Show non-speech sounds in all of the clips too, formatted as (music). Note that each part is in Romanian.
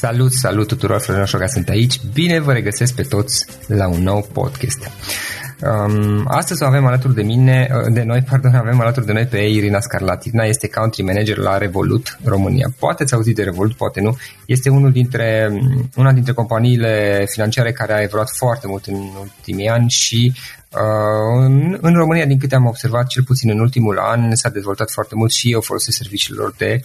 Salut, salut tuturor, Florin Oșoga sunt aici. Bine vă regăsesc pe toți la un nou podcast. Um, astăzi o avem alături de mine, uh, de noi, (laughs) pardon, avem alături de noi pe Irina Scarlat. Irina este country manager la Revolut România. Poate ați auzit de Revolut, poate nu. Este unul dintre, una dintre companiile financiare care a evoluat foarte mult în ultimii ani și Uh, în, în România, din câte am observat, cel puțin în ultimul an, s-a dezvoltat foarte mult și eu folosesc serviciilor de,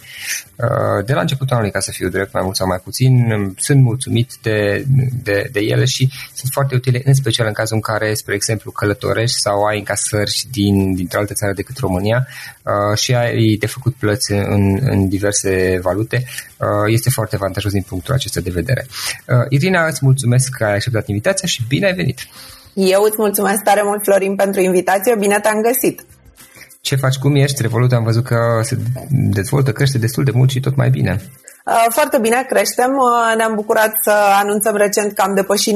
uh, de la începutul anului, ca să fiu drept, mai mult sau mai puțin. Sunt mulțumit de, de, de ele și sunt foarte utile, în special în cazul în care, spre exemplu, călătorești sau ai încasări din, dintr-o altă țară decât România uh, și ai de făcut plăți în, în diverse valute. Este foarte avantajos din punctul acesta de vedere. Irina, îți mulțumesc că ai acceptat invitația și bine ai venit! Eu îți mulțumesc tare mult, Florin, pentru invitație. Bine te-am găsit! Ce faci? Cum ești? Revolut am văzut că se dezvoltă, crește destul de mult și tot mai bine. Uh, foarte bine, creștem. Uh, ne-am bucurat să anunțăm recent că am depășit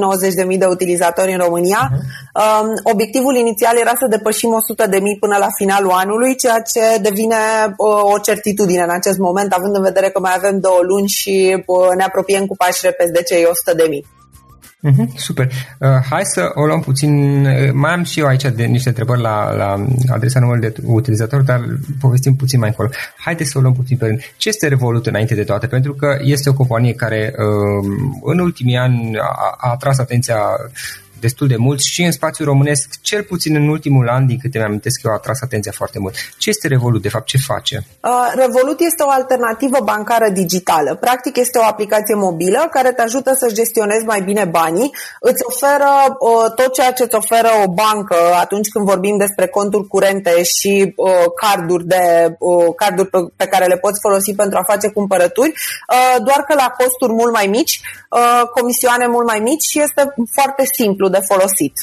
90.000 de utilizatori în România. Uh-huh. Obiectivul inițial era să depășim 100.000 până la finalul anului, ceea ce devine uh, o certitudine în acest moment, având în vedere că mai avem două luni și ne apropiem cu pași repezi de cei 100.000. Mm-hmm, super. Uh, hai să o luăm puțin. Uh, mai am și eu aici de niște întrebări la, la adresa numărului de utilizator, dar povestim puțin mai încolo. Haideți să o luăm puțin pe rând. Ce este Revolut înainte de toate? Pentru că este o companie care uh, în ultimii ani a, a atras atenția destul de mult și în spațiul românesc, cel puțin în ultimul an, din câte mi-amintesc eu, a atras atenția foarte mult. Ce este Revolut, de fapt, ce face? Uh, Revolut este o alternativă bancară digitală. Practic este o aplicație mobilă care te ajută să gestionezi mai bine banii, îți oferă uh, tot ceea ce îți oferă o bancă atunci când vorbim despre conturi curente și uh, carduri, de, uh, carduri pe, pe care le poți folosi pentru a face cumpărături, uh, doar că la costuri mult mai mici, uh, comisioane mult mai mici și este foarte simplu de folosit.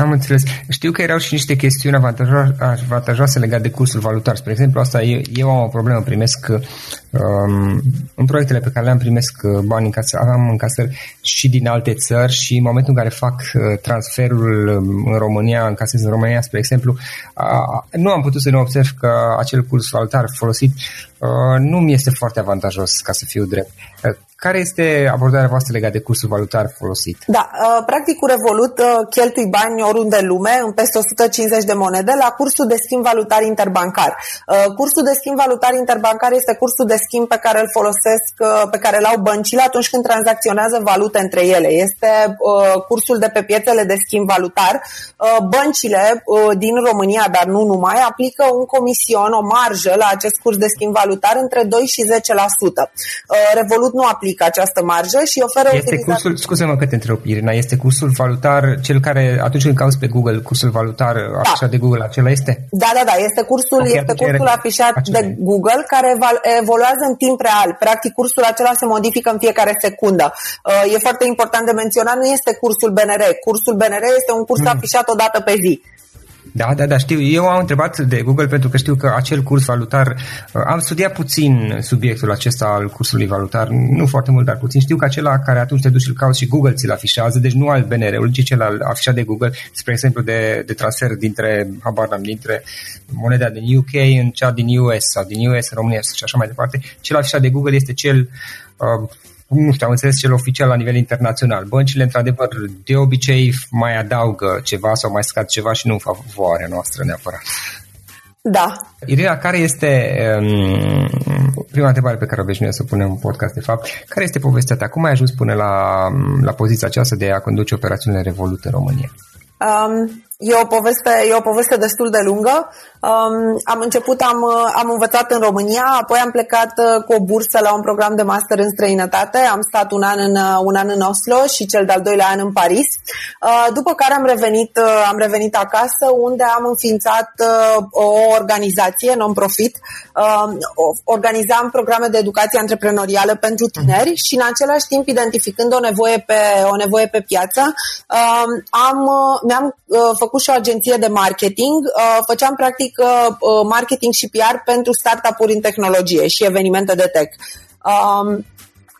Am înțeles. Știu că erau și niște chestiuni avantajoase, avantajoase legate de cursul valutar. Spre exemplu, asta eu, eu am o problemă, primesc um, în proiectele pe care le-am primesc uh, bani în casă, am încasări și din alte țări și în momentul în care fac uh, transferul um, în România, încasez în România, spre exemplu, uh, nu am putut să nu observ că acel curs valutar folosit uh, nu mi este foarte avantajos, ca să fiu drept. Uh, care este abordarea voastră legată de cursul valutar folosit? Da, uh, practic cu Revolut uh, cheltui bani oriunde în lume, în peste 150 de monede, la cursul de schimb valutar interbancar. Uh, cursul de schimb valutar interbancar este cursul de schimb pe care îl folosesc, pe care îl au băncile atunci când tranzacționează valute între ele. Este cursul de pe piețele de schimb valutar. Băncile din România, dar nu numai, aplică un comision, o marjă la acest curs de schimb valutar între 2 și 10%. Revolut nu aplică aplică această marjă și oferă este utilizator... cursul, scuze-mă că te întreb, Irina, este cursul valutar, cel care atunci când cauți pe Google, cursul valutar da. afișat de Google, acela este? Da, da, da, este cursul, okay, este cursul afișat acela. de Google care evoluează în timp real. Practic, cursul acela se modifică în fiecare secundă. Uh, e foarte important de menționat, nu este cursul BNR. Cursul BNR este un curs mm. afișat o dată pe zi. Da, da, da, știu. Eu am întrebat de Google pentru că știu că acel curs valutar, uh, am studiat puțin subiectul acesta al cursului valutar, nu foarte mult, dar puțin. Știu că acela care atunci te duci și cauți și Google ți-l afișează, deci nu al BNR-ul, ci cel al afișat de Google, spre exemplu de, de transfer dintre, habar n dintre moneda din UK în cea din US sau din US în România și așa mai departe. Cel afișat de Google este cel uh, nu știu, am înțeles cel oficial la nivel internațional. Băncile, într-adevăr, de obicei mai adaugă ceva sau mai scad ceva și nu în favoarea noastră neapărat. Da. Irina, care este um, prima întrebare pe care o obișnuie să punem în podcast, de fapt, care este povestea ta? Cum ai ajuns până la, la poziția aceasta de a conduce operațiunile Revolut în România? Um, e, o poveste, e o poveste destul de lungă. Um, am început, am, am învățat în România, apoi am plecat uh, cu o bursă la un program de master în străinătate. Am stat un an în, uh, un an în Oslo și cel de-al doilea an în Paris. Uh, după care am revenit, uh, am revenit acasă unde am înființat uh, o organizație non-profit. Uh, organizam programe de educație antreprenorială pentru tineri mhm. și în același timp identificând o nevoie pe, o nevoie pe piață, uh, am, mi-am uh, făcut și o agenție de marketing. Uh, făceam practic uh, marketing și PR pentru startup-uri în tehnologie și evenimente de tech. Um,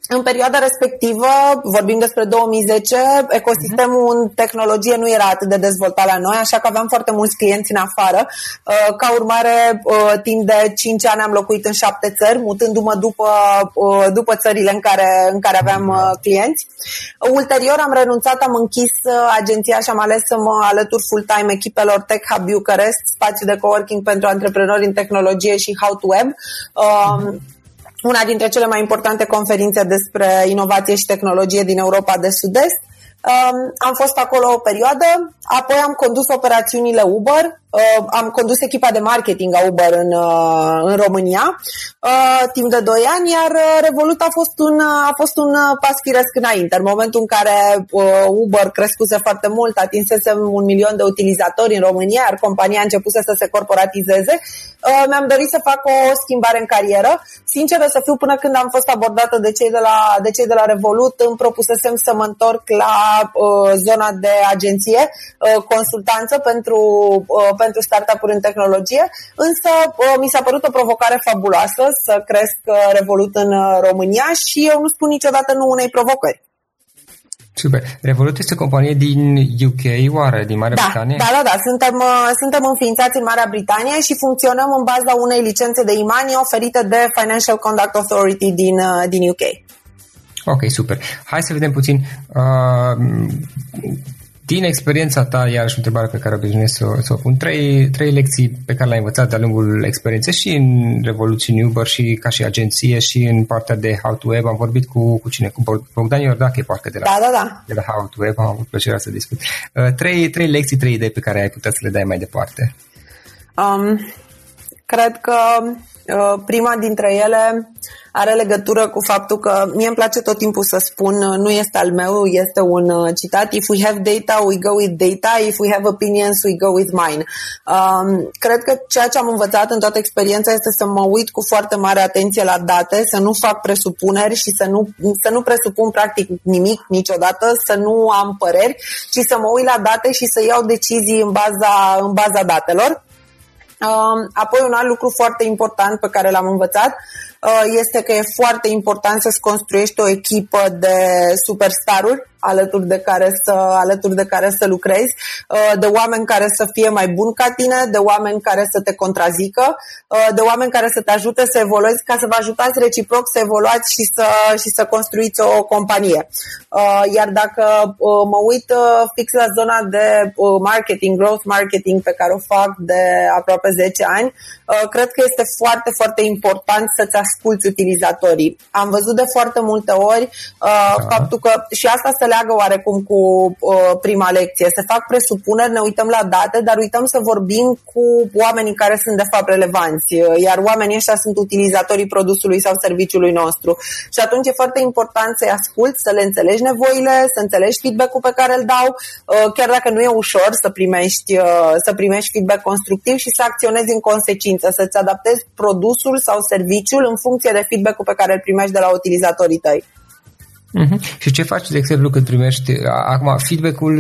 în perioada respectivă, vorbim despre 2010, ecosistemul în tehnologie nu era atât de dezvoltat la noi, așa că aveam foarte mulți clienți în afară. Uh, ca urmare, uh, timp de 5 ani am locuit în 7 țări, mutându-mă după, uh, după țările în care, în care aveam clienți. Ulterior am renunțat, am închis agenția și am ales să mă alătur full-time echipelor Tech Hub Bucharest, spațiu de coworking pentru antreprenori în tehnologie și How to Web una dintre cele mai importante conferințe despre inovație și tehnologie din Europa de Sud-Est. Um, am fost acolo o perioadă, apoi am condus operațiunile Uber, uh, am condus echipa de marketing a Uber în, uh, în România uh, timp de 2 ani, iar uh, Revolut a fost un, uh, a fost un uh, pas firesc înainte. În momentul în care uh, Uber crescuse foarte mult, atinsesem un milion de utilizatori în România, iar compania a început să se corporatizeze, uh, mi-am dorit să fac o schimbare în carieră. Sinceră să fiu, până când am fost abordată de cei de la, de cei de la Revolut, îmi propusesem să mă întorc la uh, zona de agenție, uh, consultanță pentru, uh, pentru startup-uri în tehnologie, însă uh, mi s-a părut o provocare fabuloasă să cresc uh, Revolut în uh, România și eu nu spun niciodată nu unei provocări. Super. Revolut este o companie din UK, oare, din Marea da, Britanie? Da, da, da. Suntem, uh, suntem înființați în Marea Britanie și funcționăm în baza unei licențe de imani oferite de Financial Conduct Authority din, din UK. Ok, super. Hai să vedem puțin uh, din experiența ta, iarăși întrebarea pe care obișnuiesc să, să o pun, trei, trei lecții pe care le-ai învățat de-a lungul experienței și în Revolution Uber și ca și agenție și în partea de How to Web. Am vorbit cu, cu cine? Cu Bogdan Iordache, parcă de la, da, da, da. de la How to Web. Am avut plăcerea să discut. Uh, trei, trei lecții, trei idei pe care ai putea să le dai mai departe. Um, cred că uh, prima dintre ele are legătură cu faptul că mie îmi place tot timpul să spun, uh, nu este al meu, este un uh, citat, if we have data, we go with data, if we have opinions, we go with mine. Um, cred că ceea ce am învățat în toată experiența este să mă uit cu foarte mare atenție la date, să nu fac presupuneri și să nu, să nu presupun practic nimic niciodată, să nu am păreri, ci să mă uit la date și să iau decizii în baza, în baza datelor. Um, apoi un alt lucru foarte important pe care l-am învățat uh, este că e foarte important să-ți construiești o echipă de superstaruri alături de care să, alături de care să lucrezi, uh, de oameni care să fie mai buni ca tine, de oameni care să te contrazică, uh, de oameni care să te ajute să evoluezi, ca să vă ajutați reciproc să evoluați și să, și să construiți o companie. Uh, iar dacă mă uit fix la zona de marketing, growth marketing pe care o fac de aproape 10 ani, cred că este foarte, foarte important să-ți asculți utilizatorii. Am văzut de foarte multe ori uh, faptul că și asta se leagă oarecum cu uh, prima lecție. Se fac presupuneri, ne uităm la date, dar uităm să vorbim cu oamenii care sunt de fapt relevanți, uh, iar oamenii ăștia sunt utilizatorii produsului sau serviciului nostru. Și atunci e foarte important să-i asculți, să le înțelegi nevoile, să înțelegi feedback-ul pe care îl dau, uh, chiar dacă nu e ușor să primești, uh, să primești feedback constructiv și să acționezi în consecință, să-ți adaptezi produsul sau serviciul în funcție de feedback-ul pe care îl primești de la utilizatorii tăi. Uh-huh. Și ce faci, de exemplu, când primești, acum, feedback-ul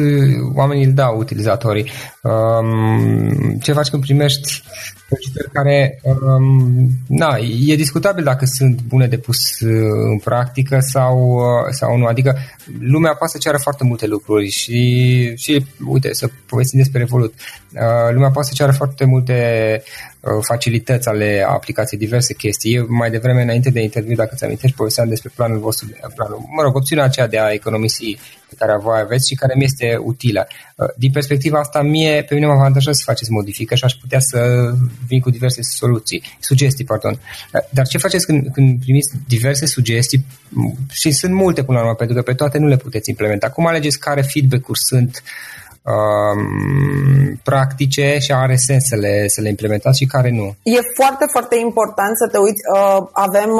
oamenii îl dau utilizatorii. Um, ce faci când primești solicitări care, um, na, e discutabil dacă sunt bune de pus uh, în practică sau, uh, sau nu. Adică lumea poate să ceară foarte multe lucruri și, și uite, să povestim despre Revolut. Uh, lumea poate să ceară foarte multe uh, facilități ale aplicației, diverse chestii. Eu mai devreme, înainte de interviu, dacă ți amintești, povesteam despre planul vostru, planul, mă rog, opțiunea aceea de a economisi pe care voi aveți și care mi este utilă. Uh, din perspectiva asta, mie, pe mine mă avantajează să faceți modificări și aș putea să vin cu diverse soluții, sugestii, pardon. Uh, dar ce faceți când, când primiți diverse sugestii și sunt multe până la urmă, pentru că pe toate nu le puteți implementa. Cum alegeți care feedback-uri sunt uh, um, practice și are sens să le, să le implementați și care nu. E foarte, foarte important să te uiți. Uh, avem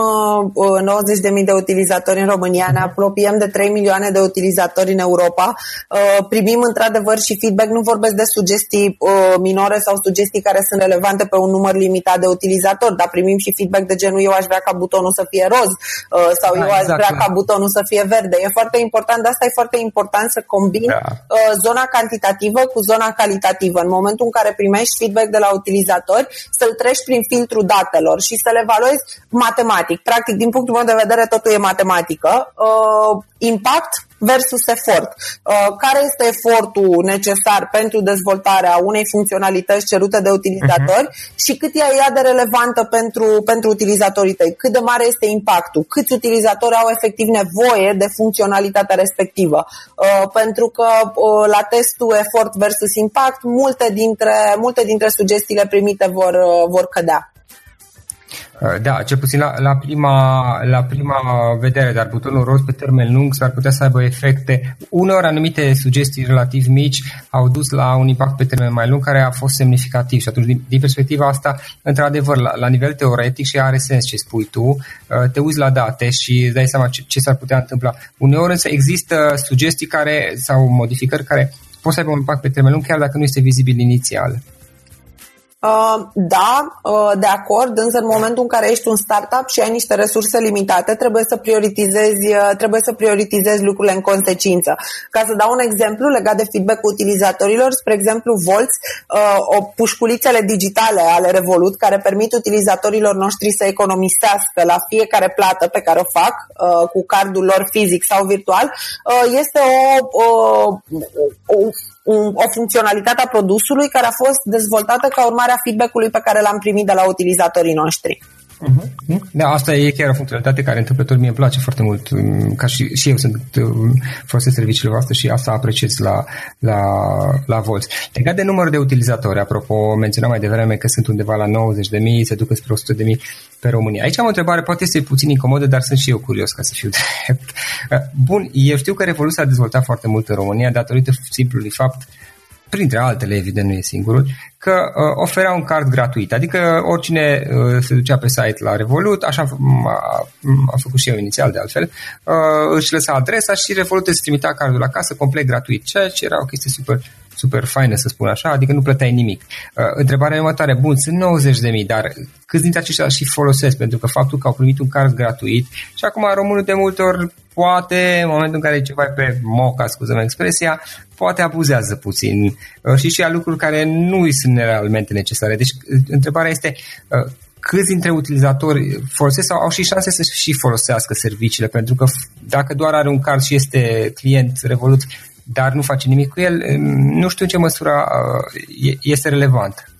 uh, 90.000 de utilizatori în România, ne apropiem de 3 milioane de utilizatori în Europa. Uh, primim într-adevăr și feedback, nu vorbesc de sugestii uh, minore sau sugestii care sunt relevante pe un număr limitat de utilizatori, dar primim și feedback de genul eu aș vrea ca butonul să fie roz uh, sau da, eu aș exact, vrea da. ca butonul să fie verde. E foarte important, de asta e foarte important să combin da. uh, zona cantitativă cantitativă cu zona calitativă. În momentul în care primești feedback de la utilizatori, să-l treci prin filtru datelor și să le evaluezi matematic. Practic, din punctul meu de vedere, totul e matematică. Uh, impact versus efort. Uh, care este efortul necesar pentru dezvoltarea unei funcționalități cerute de utilizatori uh-huh. și cât e ea de relevantă pentru, pentru utilizatorii tăi? Cât de mare este impactul? Câți utilizatori au efectiv nevoie de funcționalitatea respectivă? Uh, pentru că uh, la testul efort versus impact, multe dintre, multe dintre sugestiile primite vor, vor cădea. Uh, da, cel puțin la, la, prima, la prima vedere, dar butonul roz pe termen lung s-ar putea să aibă efecte. Uneori anumite sugestii relativ mici au dus la un impact pe termen mai lung care a fost semnificativ și atunci din, din perspectiva asta, într-adevăr, la, la nivel teoretic și are sens ce spui tu, uh, te uiți la date și îți dai seama ce, ce s-ar putea întâmpla. Uneori însă există sugestii care sau modificări care pot să aibă un impact pe termen lung chiar dacă nu este vizibil inițial. Uh, da, uh, de acord, însă în momentul în care ești un startup și ai niște resurse limitate, trebuie să prioritizezi, uh, trebuie să prioritizezi lucrurile în consecință. Ca să dau un exemplu legat de feedback utilizatorilor, spre exemplu Volts, o pușculițele digitale ale Revolut care permit utilizatorilor noștri să economisească la fiecare plată pe care o fac cu cardul lor fizic sau virtual, este o, o, o un, o funcționalitate a produsului care a fost dezvoltată ca urmare a feedback-ului pe care l-am primit de la utilizatorii noștri. Uh-huh. Da, asta e chiar o funcționalitate care întâmplător mie îmi place foarte mult, um, ca și, și eu sunt um, folosesc serviciile voastre și asta apreciez la, la, la Volt. Legat de numărul de utilizatori, apropo, menționam mai devreme că sunt undeva la 90.000, se duc spre 100.000 pe România. Aici am o întrebare, poate este puțin incomodă, dar sunt și eu curios ca să fiu (laughs) drept. Bun, eu știu că Revoluția a dezvoltat foarte mult în România datorită simplului fapt printre altele, evident nu e singurul, că uh, oferea un card gratuit. Adică oricine uh, se ducea pe site la Revolut, așa am, am făcut și eu inițial de altfel, uh, își lăsa adresa și Revolut îți trimitea cardul la casă complet gratuit, ceea ce era o chestie super super faină, să spun așa, adică nu plăteai nimic. Uh, întrebarea următoare, bun, sunt 90.000, dar câți dintre aceștia și folosesc? Pentru că faptul că au primit un card gratuit și acum românul de multe ori poate, în momentul în care e ceva pe moca, scuză expresia, poate abuzează puțin uh, și și a lucruri care nu îi sunt realmente necesare. Deci, uh, întrebarea este uh, câți dintre utilizatori folosesc sau au și șanse să și folosească serviciile, pentru că dacă doar are un card și este client Revolut, dar nu face nimic cu el, nu știu în ce măsură este relevant.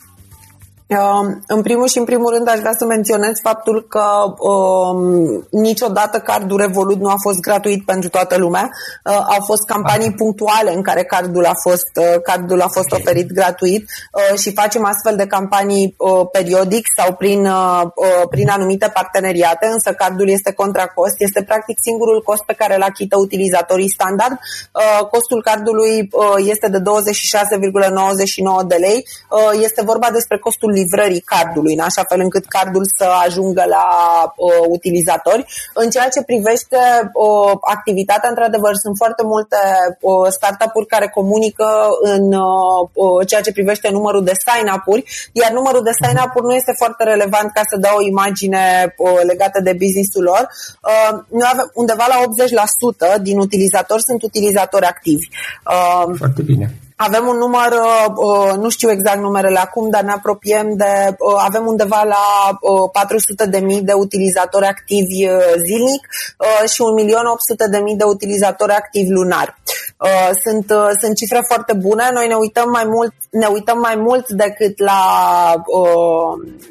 Um, în primul și în primul rând aș vrea să menționez faptul că um, niciodată cardul Revolut nu a fost gratuit pentru toată lumea. Uh, au fost campanii ah. punctuale în care cardul a fost, uh, cardul a fost okay. oferit gratuit uh, și facem astfel de campanii uh, periodic sau prin, uh, uh, prin anumite parteneriate, însă cardul este contra cost. Este practic singurul cost pe care îl achită utilizatorii standard. Uh, costul cardului uh, este de 26,99 de lei. Uh, este vorba despre costul livrării cardului, în așa fel încât cardul să ajungă la uh, utilizatori. În ceea ce privește uh, activitatea, într-adevăr, sunt foarte multe uh, startup-uri care comunică în uh, uh, ceea ce privește numărul de sign-up-uri, iar numărul de sign-up-uri nu este foarte relevant ca să dau o imagine uh, legată de business-ul lor. Uh, noi avem undeva la 80% din utilizatori sunt utilizatori activi. Uh, foarte bine. Avem un număr, uh, uh, nu știu exact numerele acum, dar ne apropiem de, uh, avem undeva la 400 de mii de utilizatori activi zilnic și 1.800.000 de utilizatori activi lunar. Sunt, sunt cifre foarte bune, noi ne uităm mai mult, ne uităm mai mult decât la,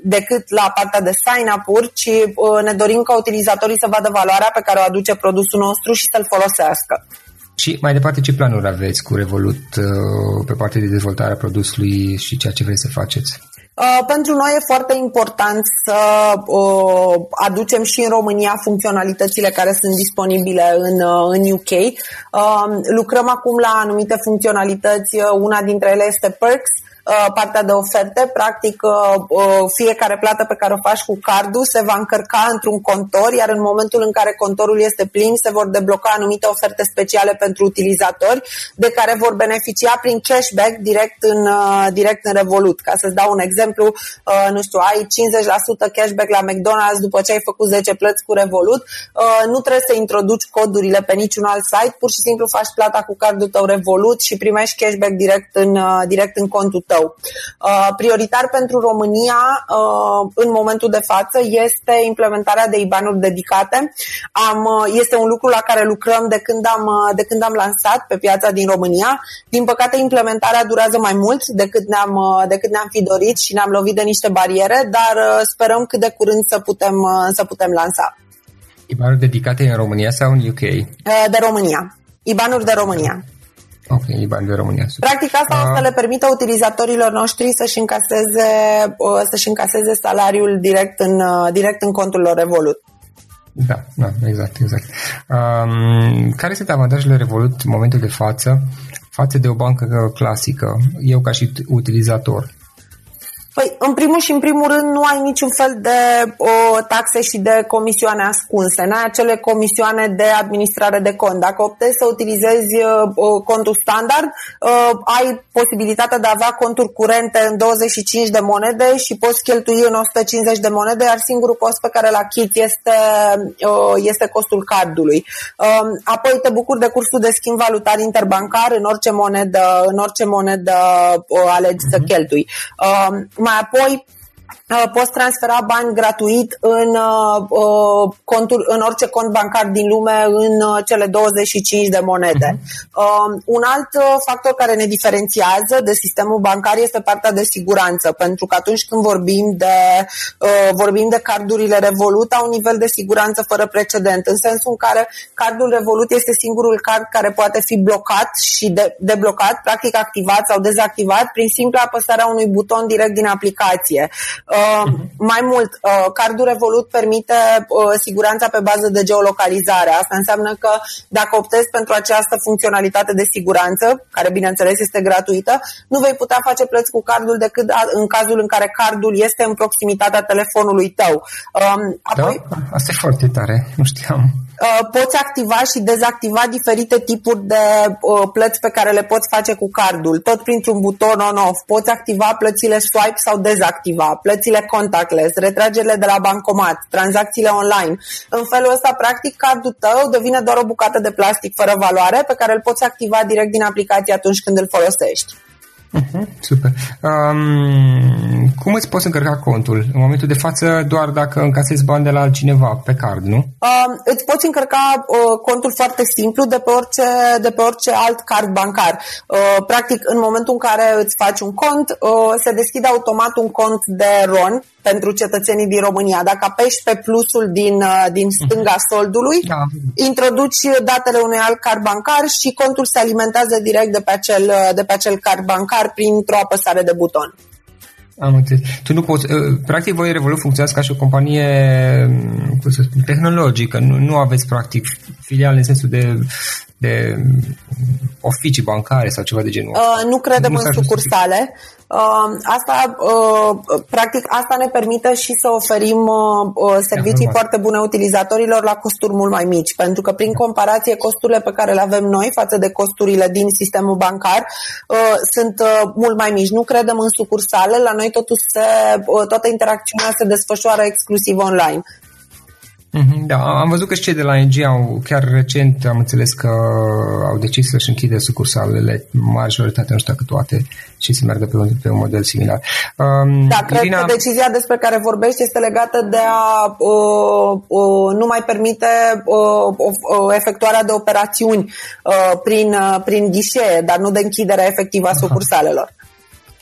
decât la partea de sign-up-uri, ci ne dorim ca utilizatorii să vadă valoarea pe care o aduce produsul nostru și să-l folosească. Și mai departe, ce planuri aveți cu Revolut uh, pe partea de dezvoltare a produsului și ceea ce vreți să faceți? Uh, pentru noi e foarte important să uh, aducem și în România funcționalitățile care sunt disponibile în, uh, în UK. Uh, lucrăm acum la anumite funcționalități, uh, una dintre ele este Perks, uh, partea de oferte. Practic, uh, uh, fiecare plată pe care o faci cu cardul se va încărca într-un contor, iar în momentul în care contorul este plin, se vor debloca anumite oferte speciale pentru utilizatori, de care vor beneficia prin cashback direct în, direct în Revolut. Ca să-ți dau un exemplu, nu știu, ai 50% cashback la McDonald's după ce ai făcut 10 plăți cu Revolut, nu trebuie să introduci codurile pe niciun alt site, pur și simplu faci plata cu cardul tău Revolut și primești cashback direct în, direct în contul tău. Prioritar pentru România în momentul de față este implementarea de IBAN-uri dedicate. Am, este un lucru la care lucrăm de când, am, de când am lansat pe piața din România. Din păcate, implementarea durează mai mult decât ne-am, decât ne-am fi dorit și ne-am lovit de niște bariere, dar sperăm cât de curând să putem, să putem lansa. IBAN-uri dedicate în România sau în UK? De România. IBAN-uri de România. Ok, IBAN de România. Super. Practic asta uh, să le permită utilizatorilor noștri să-și încaseze, să-și încaseze salariul direct în, direct în contul lor Revolut. Da, da, exact, exact. Um, care sunt avantajele Revolut în momentul de față față de o bancă clasică, eu ca și utilizator? Păi, în primul și în primul rând, nu ai niciun fel de o, taxe și de comisioane ascunse. N-ai acele comisioane de administrare de cont. Dacă optezi să utilizezi o, contul standard, o, ai posibilitatea de a avea conturi curente în 25 de monede și poți cheltui în 150 de monede, iar singurul cost pe care îl achit este, o, este costul cardului. Apoi te bucuri de cursul de schimb valutar interbancar în orice monedă, în orice monedă o alegi uh-huh. să mhm. cheltui mai apoi Uh, poți transfera bani gratuit în, uh, uh, contul, în orice cont bancar din lume în cele 25 de monede. Uh-huh. Un alt factor care ne diferențiază de sistemul bancar este partea de siguranță, pentru că atunci când vorbim de, vorbim de cardurile Revolut, au un nivel de siguranță fără precedent, în sensul în care cardul Revolut este singurul card care poate fi blocat și de, deblocat, practic activat sau dezactivat, prin simpla apăsarea unui buton direct din aplicație. Uh, mai mult, uh, cardul Revolut permite uh, siguranța pe bază de geolocalizare. Asta înseamnă că dacă optezi pentru această funcționalitate de siguranță, care bineînțeles este gratuită, nu vei putea face plăți cu cardul decât în cazul în care cardul este în proximitatea telefonului tău. Um, apoi... Da, asta e foarte tare, nu știam. Uh, poți activa și dezactiva diferite tipuri de uh, plăți pe care le poți face cu cardul, tot printr-un buton on-off. Poți activa plățile swipe sau dezactiva, plățile contactless, retragerile de la bancomat, tranzacțiile online. În felul ăsta, practic, cardul tău devine doar o bucată de plastic fără valoare pe care îl poți activa direct din aplicație atunci când îl folosești. Uh-huh, super. Um, cum îți poți încărca contul? În momentul de față, doar dacă încasezi bani de la altcineva pe card, nu? Um, îți poți încărca uh, contul foarte simplu de pe orice, de pe orice alt card bancar. Uh, practic, în momentul în care îți faci un cont, uh, se deschide automat un cont de RON pentru cetățenii din România. Dacă apeși pe plusul din, uh, din stânga soldului, da. introduci datele unui alt card bancar și contul se alimentează direct de pe acel, uh, de pe acel card bancar printr-o apăsare de buton. Am înțeles. Tu nu poți, uh, practic voi Revolut funcționează ca și o companie cum să spun, tehnologică, nu, nu aveți practic filiale în sensul de de oficii bancare sau ceva de genul uh, Nu credem nu în sucursale. Uh, asta, uh, practic, asta ne permite și să oferim uh, uh servicii foarte bune utilizatorilor la costuri mult mai mici, pentru că prin comparație costurile pe care le avem noi față de costurile din sistemul bancar uh, sunt uh, mult mai mici. Nu credem în sucursale, la noi totul se, uh, toată interacțiunea se desfășoară exclusiv online. Mhm, da, am văzut că și cei de la NG au, chiar recent am înțeles că au decis să-și închide sucursalele, majoritatea, nu știu dacă toate, și să meargă pe un, pe un model similar. Um, da, cred Irina... că decizia despre care vorbești este legată de a uh, uh, nu mai permite uh, uh, efectuarea de operațiuni uh, prin, uh, prin ghișee, dar nu de închiderea efectivă a sucursalelor.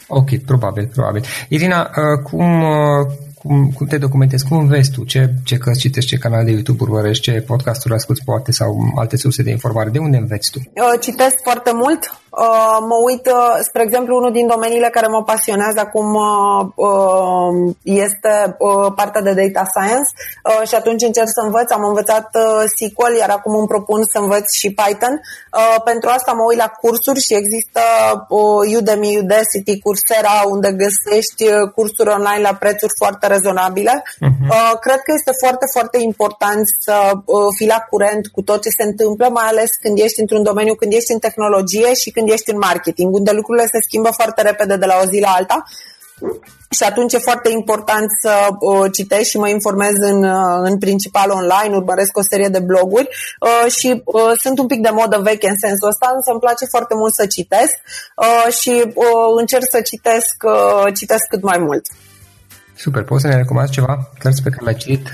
Ok, probabil, probabil. Irina, uh, cum, uh, cum, cum te documentezi, cum înveți tu, ce, ce cărți citești, ce canal de YouTube urmărești, ce podcasturi asculti poate sau alte surse de informare, de unde înveți tu? Eu citesc foarte mult, Uh, mă uit, uh, spre exemplu, unul din domeniile care mă pasionează acum uh, este partea de data science și atunci încerc să învăț. Am învățat SQL, iar acum îmi propun să învăț și Python. Pentru asta mă uit la cursuri și există Udemy, Udacity, Coursera, unde găsești cursuri online la prețuri foarte rezonabile. Uh-huh. Cred că este foarte, foarte important să fii la curent cu tot ce se întâmplă, mai ales când ești într-un domeniu, când ești în tehnologie și când când ești în marketing, unde lucrurile se schimbă foarte repede de la o zi la alta. Și atunci e foarte important să uh, citești și mă informez în, uh, în principal online, urmăresc o serie de bloguri uh, și uh, sunt un pic de modă veche în sensul ăsta, însă îmi place foarte mult să citesc uh, și uh, încerc să citesc, uh, citesc cât mai mult. Super, poți să ne recomanzi ceva cărți pe care le-ai citit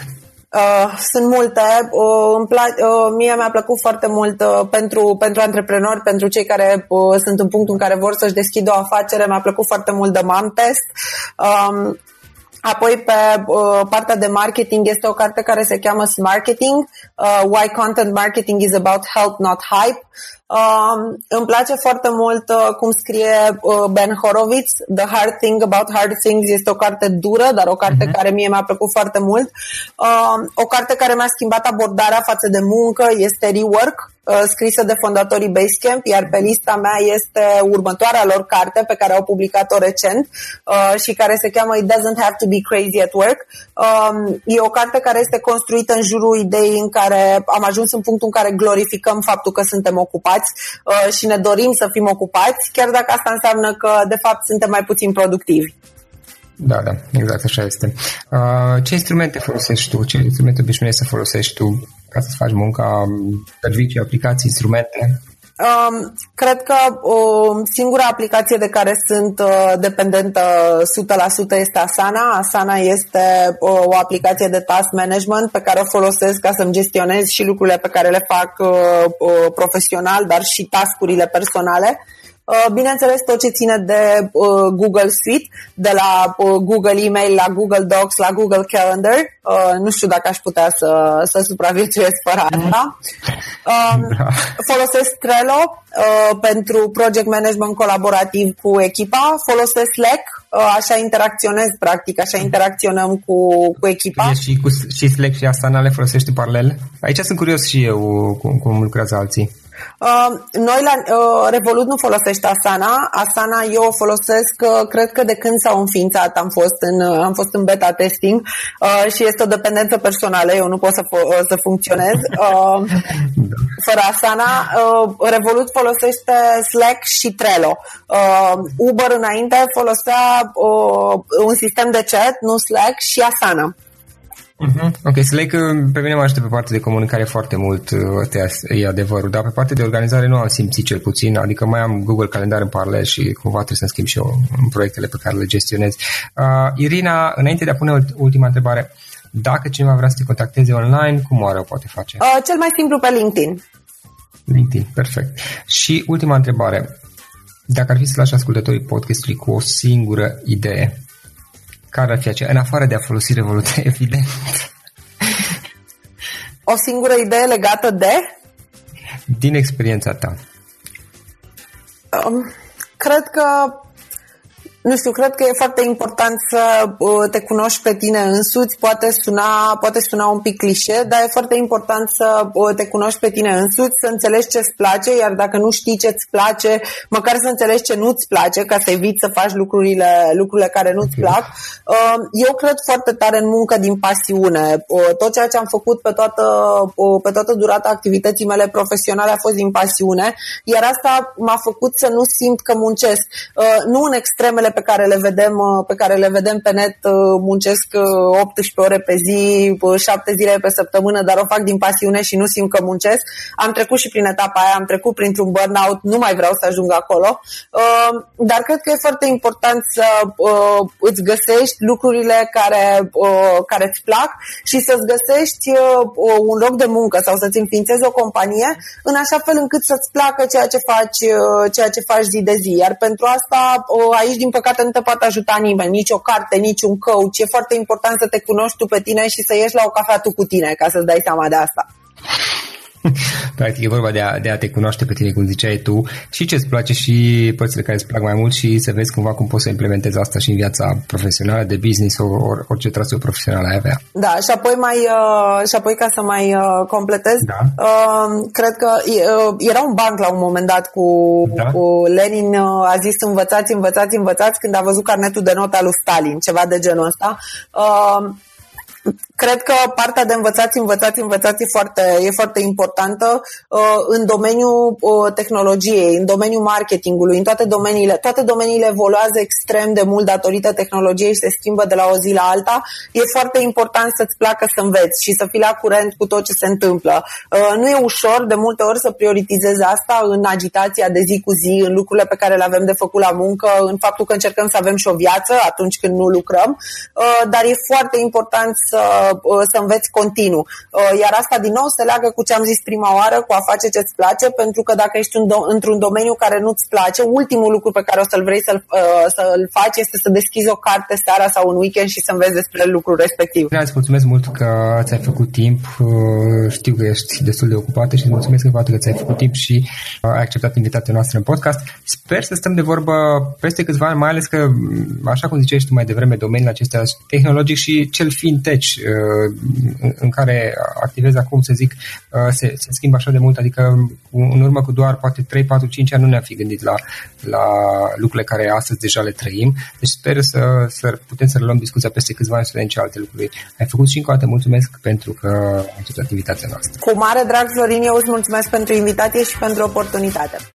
Uh, sunt multe. Uh, îmi pla- uh, mie mi-a plăcut foarte mult uh, pentru, pentru antreprenori, pentru cei care uh, sunt în punctul în care vor să-și deschidă o afacere. Mi-a plăcut foarte mult de Mom Test. Um, Apoi, pe uh, partea de marketing, este o carte care se cheamă Marketing, uh, Why Content Marketing is About Help, Not Hype. Uh, îmi place foarte mult uh, cum scrie uh, Ben Horowitz, The Hard Thing About Hard Things. Este o carte dură, dar o carte uh-huh. care mie mi-a plăcut foarte mult. Uh, o carte care mi-a schimbat abordarea față de muncă este Rework, uh, scrisă de fondatorii Basecamp, iar pe lista mea este următoarea lor carte pe care au publicat-o recent uh, și care se cheamă It Doesn't Have to Be Crazy at Work. Um, e o carte care este construită în jurul ideii în care am ajuns în punctul în care glorificăm faptul că suntem ocupați uh, și ne dorim să fim ocupați, chiar dacă asta înseamnă că de fapt suntem mai puțin productivi. Da, da, exact așa este. Uh, ce instrumente folosești tu? Ce instrumente obișnuiești să folosești tu ca să faci munca, servicii, aplicații, instrumente? Um, cred că o uh, singura aplicație de care sunt uh, dependentă 100% este Asana. Asana este uh, o aplicație de task management pe care o folosesc ca să-mi gestionez și lucrurile pe care le fac uh, uh, profesional, dar și tascurile personale. Uh, bineînțeles, tot ce ține de uh, Google Suite, de la uh, Google Email la Google Docs la Google Calendar. Nu știu dacă aș putea să, să supraviețuiesc fără asta. Um, da. Folosesc Trello pentru project management colaborativ cu echipa. Folosesc Slack, așa interacționez practic, așa interacționăm cu, cu echipa. Și cu și Slack și Asana le folosești paralel? Aici sunt curios și eu cum, cum lucrează alții. Uh, noi la uh, Revolut nu folosește Asana. Asana eu o folosesc, uh, cred că de când s-au înființat am fost în, uh, am fost în beta testing uh, și este o dependență personală. Eu nu pot să, fo- uh, să funcționez. Uh, (laughs) fără Asana, uh, Revolut folosește Slack și Trello. Uh, Uber înainte folosea uh, un sistem de chat, nu Slack, și Asana. Uh-huh. Ok, Slack pe mine mă ajută pe partea de comunicare foarte mult, ăsta e adevărul, dar pe partea de organizare nu am simțit cel puțin, adică mai am Google Calendar în paralel și cumva trebuie să-mi schimb și eu în proiectele pe care le gestionez. Uh, Irina, înainte de a pune ultima întrebare, dacă cineva vrea să te contacteze online, cum oare o poate face? Uh, cel mai simplu pe LinkedIn. LinkedIn, perfect. Și ultima întrebare, dacă ar fi să lași ascultătorii podcastului cu o singură idee, care ar fi aceea? În afară de a folosi Revoluție, (laughs) evident. O singură idee legată de? Din experiența ta. Um, cred că nu știu, cred că e foarte important să uh, te cunoști pe tine însuți. Poate suna, poate suna un pic clișe, dar e foarte important să uh, te cunoști pe tine însuți, să înțelegi ce-ți place, iar dacă nu știi ce-ți place, măcar să înțelegi ce nu-ți place, ca să eviți să faci lucrurile, lucrurile care nu-ți plac. Uh, eu cred foarte tare în muncă din pasiune. Tot ceea ce am făcut pe toată, pe toată durata activității mele profesionale a fost din pasiune, iar asta m-a făcut să nu simt că muncesc. Nu în extremele pe care le vedem, uh, pe care le vedem pe net uh, muncesc 18 uh, ore pe zi, 7 zile pe săptămână, dar o fac din pasiune și nu simt că muncesc. Am trecut și prin etapa aia, am trecut printr-un burnout, nu mai vreau să ajung acolo, dar cred că e foarte important să îți găsești lucrurile care, care îți plac și să-ți găsești un loc de muncă sau să-ți înființezi o companie în așa fel încât să-ți placă ceea ce faci, ceea ce faci zi de zi. Iar pentru asta aici, din păcate, păcate nu te poate ajuta nimeni, nici o carte, nici un coach. E foarte important să te cunoști tu pe tine și să ieși la o cafea tu cu tine ca să-ți dai seama de asta. (laughs) Practic e vorba de a, de a te cunoaște pe tine, cum ziceai tu, și ce-ți place și părțile care îți plac mai mult și să vezi cumva cum poți să implementezi asta și în viața profesională, de business sau or, orice traseu profesional ai avea. Da, și apoi, mai, uh, și apoi ca să mai uh, completez, da. uh, cred că uh, era un banc la un moment dat cu, da. cu Lenin, uh, a zis învățați, învățați, învățați când a văzut carnetul de notă al lui Stalin, ceva de genul ăsta. Uh, cred că partea de învățați, învățați, învățați e foarte, e foarte importantă uh, în domeniul uh, tehnologiei, în domeniul marketingului, în toate domeniile. Toate domeniile evoluează extrem de mult datorită tehnologiei și se schimbă de la o zi la alta. E foarte important să-ți placă să înveți și să fii la curent cu tot ce se întâmplă. Uh, nu e ușor de multe ori să prioritizezi asta în agitația de zi cu zi, în lucrurile pe care le avem de făcut la muncă, în faptul că încercăm să avem și o viață atunci când nu lucrăm, dar e foarte important să Uh, să înveți continuu. Uh, iar asta din nou se leagă cu ce am zis prima oară, cu a face ce-ți place, pentru că dacă ești într-un domeniu care nu-ți place, ultimul lucru pe care o să-l vrei să-l, uh, să-l faci este să deschizi o carte seara sau un weekend și să înveți despre lucrul respectiv. Îți mulțumesc mult că ți-ai făcut timp. Știu că ești destul de ocupată și îți mulțumesc că faptul că ți-ai făcut timp și ai acceptat invitația noastră în podcast. Sper să stăm de vorbă peste câțiva ani, mai ales că, așa cum ziceai tu mai devreme, domeniul acesta tehnologic și cel fintech în care activez acum, să zic, uh, se, se schimbă așa de mult, adică în urmă cu doar poate 3, 4, 5 ani nu ne-am fi gândit la, la lucrurile care astăzi deja le trăim. Deci sper să, să putem să reluăm discuția peste câțiva ani să vedem ce alte lucruri ai făcut și încă o dată mulțumesc pentru că ai acceptat invitația noastră. Cu mare drag, Florin, eu îți mulțumesc pentru invitație și pentru oportunitate.